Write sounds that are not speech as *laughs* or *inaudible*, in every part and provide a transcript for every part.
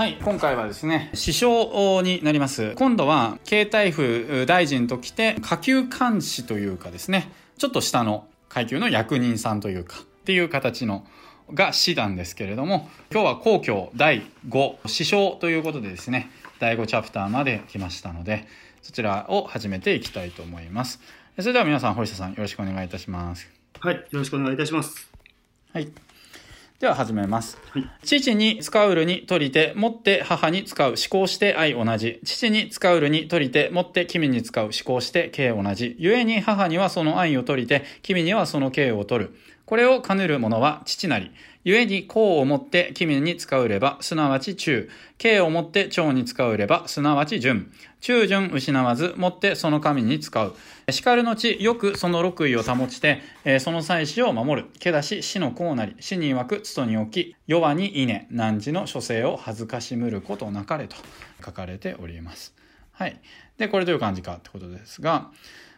はい、今回はですね、首相になります。今度は、経済府大臣ときて、下級監視というかですね、ちょっと下の階級の役人さんというか、っていう形の、が師なんですけれども、今日は皇居第5、首相ということでですね、第5チャプターまで来ましたので、そちらを始めていきたいと思います。それでは皆さん、堀下さん、よろしくお願いいたします。はい、よろしくお願いいたします。はい。では始めます。はい、父に使うるに取りて、持って母に使う、思考して愛同じ。父に使うるに取りて、持って君に使う、思考して敬同じ。故に母にはその愛を取りて、君にはその敬を取る。これを兼ねる者は父なり。故に公をもって君に使うれば、すなわち中。敬をもって長に使うれば、すなわち順。中順失わず、もってその神に使う。叱るのち、よくその六位を保ちて、えー、その祭祀を守る。けだし、死の子なり。死に曰く、つに置き、弱に稲。汝の諸生を恥ずかしむることなかれと書かれております。はい。で、これどういう感じかってことですが、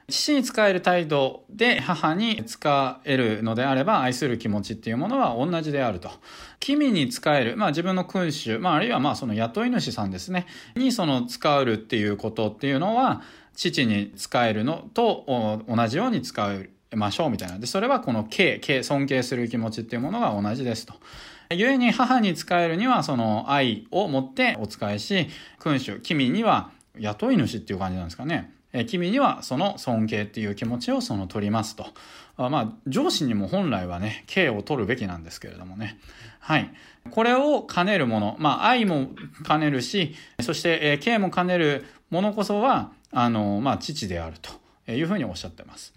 父に使える態度で母に使えるのであれば愛する気持ちっていうものは同じであると。君に使える、まあ自分の君主、まああるいはまあその雇い主さんですね、にその使うっていうことっていうのは、父に使えるのと同じように使うましょうみたいな。で、それはこの敬、敬、尊敬する気持ちっていうものが同じですと。故に母に使えるにはその愛を持ってお使いし、君主、君には雇い主っていう感じなんですかね。君にはその尊敬っていう気持ちをその取りますと。まあ、上司にも本来はね、敬を取るべきなんですけれどもね。はい。これを兼ねるもの、まあ、愛も兼ねるし、そして、え敬も兼ねるものこそは、あの、まあ、父であるというふうにおっしゃってます。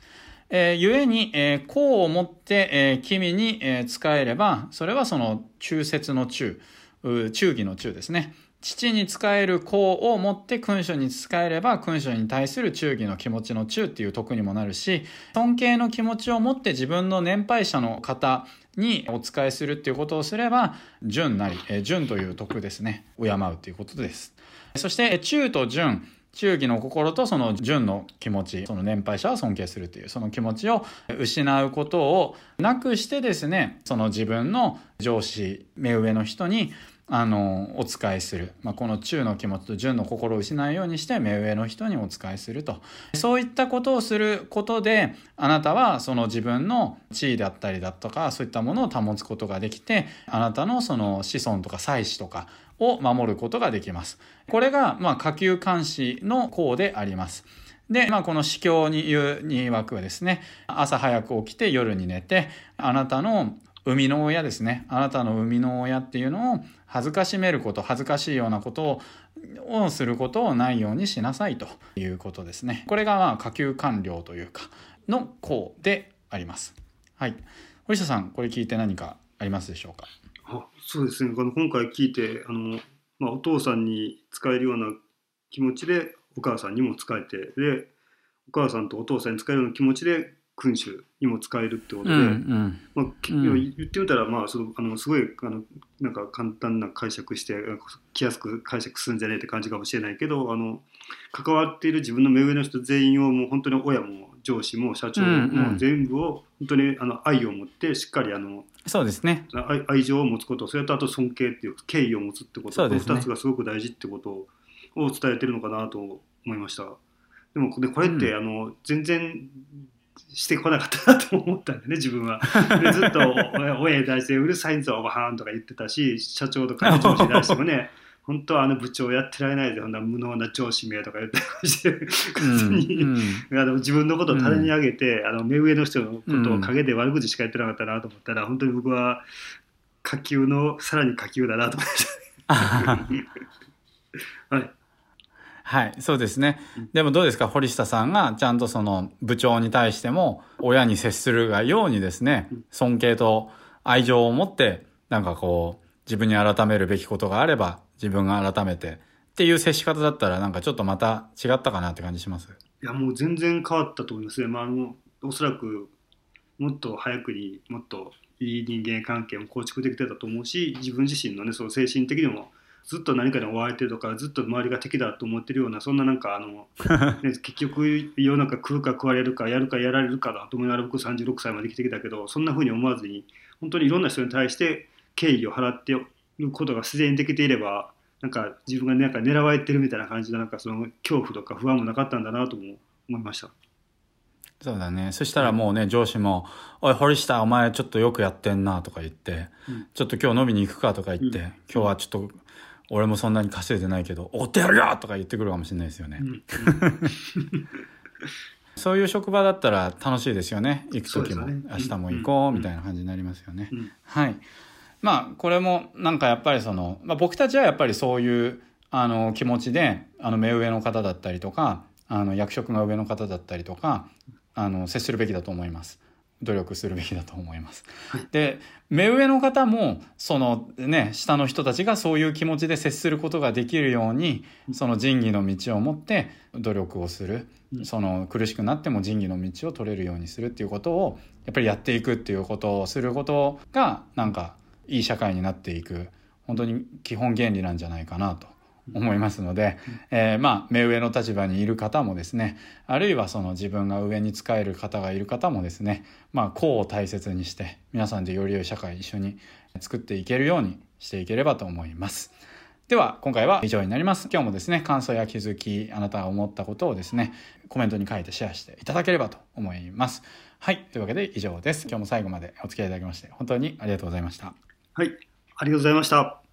えー、故に、えー、功をもって、えー、君に、えー、使えれば、それはその中節の中、忠義の中ですね。父に仕える子を持って君主に仕えれば君主に対する忠義の気持ちの忠っていう徳にもなるし尊敬の気持ちを持って自分の年配者の方にお仕えするっていうことをすれば順なり順という徳ですね。敬うということです。そして忠と順。忠義の心とその純の気持ち、その年配者を尊敬するという、その気持ちを失うことをなくしてですね、その自分の上司、目上の人にあのお仕えする、まあ、この中の気持ちと純の心を失うようにして目上の人にお仕えすると。そういったことをすることであなたはその自分の地位だったりだとかそういったものを保つことができてあなたのその子孫とか妻子とかを守ることができます。これがまあ下級監視の項であります。で、まあ、この司教に言うに曰くはですね、朝早く起きて夜に寝て、あなたの生みの親ですね。あなたの生みの親っていうのを恥ずかしめること、恥ずかしいようなことををすることをないようにしなさいということですね。これがまあ下級官僚というか、の項であります。はい。堀下さん、これ聞いて何かありますでしょうか？あそうですね。あの今回聞いて、あの、まあ、お父さんに使えるような気持ちでお母さんにも使えて、で、お母さんとお父さんに使えるような気持ちで君主にも使えるってことで、うんうん。まあ、言ってみたら、まあ、そのあのすごいあのなんか簡単な解釈して気やすく解釈するんじゃねえって感じかもしれないけどあの関わっている自分の目上の人全員をもう本当に親も上司も社長も全部を本当にあの愛を持ってしっかりあのそうですね。愛情を持つことそれとあと尊敬っていう敬意を持つってこと、ね、この2つがすごく大事ってことを伝えてるのかなと思いました。でもこれって、うん、あの全然してこなかったなと思ったんでね自分は。でずっと親に対して「うるさいぞおばはん」とか言ってたし社長とか上司に対してもね本当はあの部長やってられないでほんな無能な上司名とか言ってましてに、うんうん、*laughs* あの自分のことを垂れに上げて、うん、あの目上の人のことを陰で悪口しか言ってなかったなと思ったら、本当に僕は下級のさらに下級だなと思いました。*laughs* はいはい、そうですね。でもどうですか、堀下さんがちゃんとその部長に対しても親に接するがようにですね、尊敬と愛情を持って、なんかこう、自分に改めるべきことがあれば、自分が改めてっていう接し方だったら、なんかちょっとまた違ったかなって感じします？いや、もう全然変わったと思いますね。まあ、あの、おそらく、もっと早くにもっといい人間関係も構築できてたと思うし、自分自身のね、その精神的にも、ずっと何かに追われてるとかずっと周りが敵だと思ってるようなそんななんかあの、*laughs* ね、結局世の中食うか食われるかやるかやられるかだと思いながら僕36歳まで生きてきたけどそんなふうに思わずに本当にいろんな人に対して敬意を払ってることが自然にできていればなんか自分がなんか狙われてるみたいな感じのなんかその恐怖とか不安もなかったんだなとも思いました。そうだね。そしたらもうね、上司も、おい、堀下、お前ちょっとよくやってんな、とか言って、うんちょっと今日飲みに行くか、とか言って、うん今日はちょっと、俺もそんなに稼いでないけど、おってやるよとか言ってくるかもしれないですよね。うん *laughs* そういう職場だったら楽しいですよね。行く時も、ね明日も行こう、うんみたいな感じになりますよね。うんはい。まあ、これも、なんかやっぱりその、まあ、僕たちはやっぱりそういう、あの、気持ちで、あの、目上の方だったりとか、あの、役職が上の方だったりとか、あの、接するべきだと思います。努力するべきだと思います。で、目上の方も、そのね、下の人たちがそういう気持ちで接することができるように、その仁義の道を持って努力をする。その苦しくなっても仁義の道を取れるようにするっていうことを、やっぱりやっていくっていうことをすることが、なんか、いい社会になっていく、本当に基本原理なんじゃないかなと思いますので、えーまあ、目上の立場にいる方もですね、あるいはその自分が上に仕える方がいる方もですね、まあ、個を大切にして、皆さんでより良い社会一緒に作っていけるようにしていければと思います。では、今回は以上になります。今日もですね、感想や気づき、あなたが思ったことをですね、コメントに書いてシェアしていただければと思います。はい。というわけで以上です。今日も最後までお付き合いいただきまして、本当にありがとうございました。はい、ありがとうございました。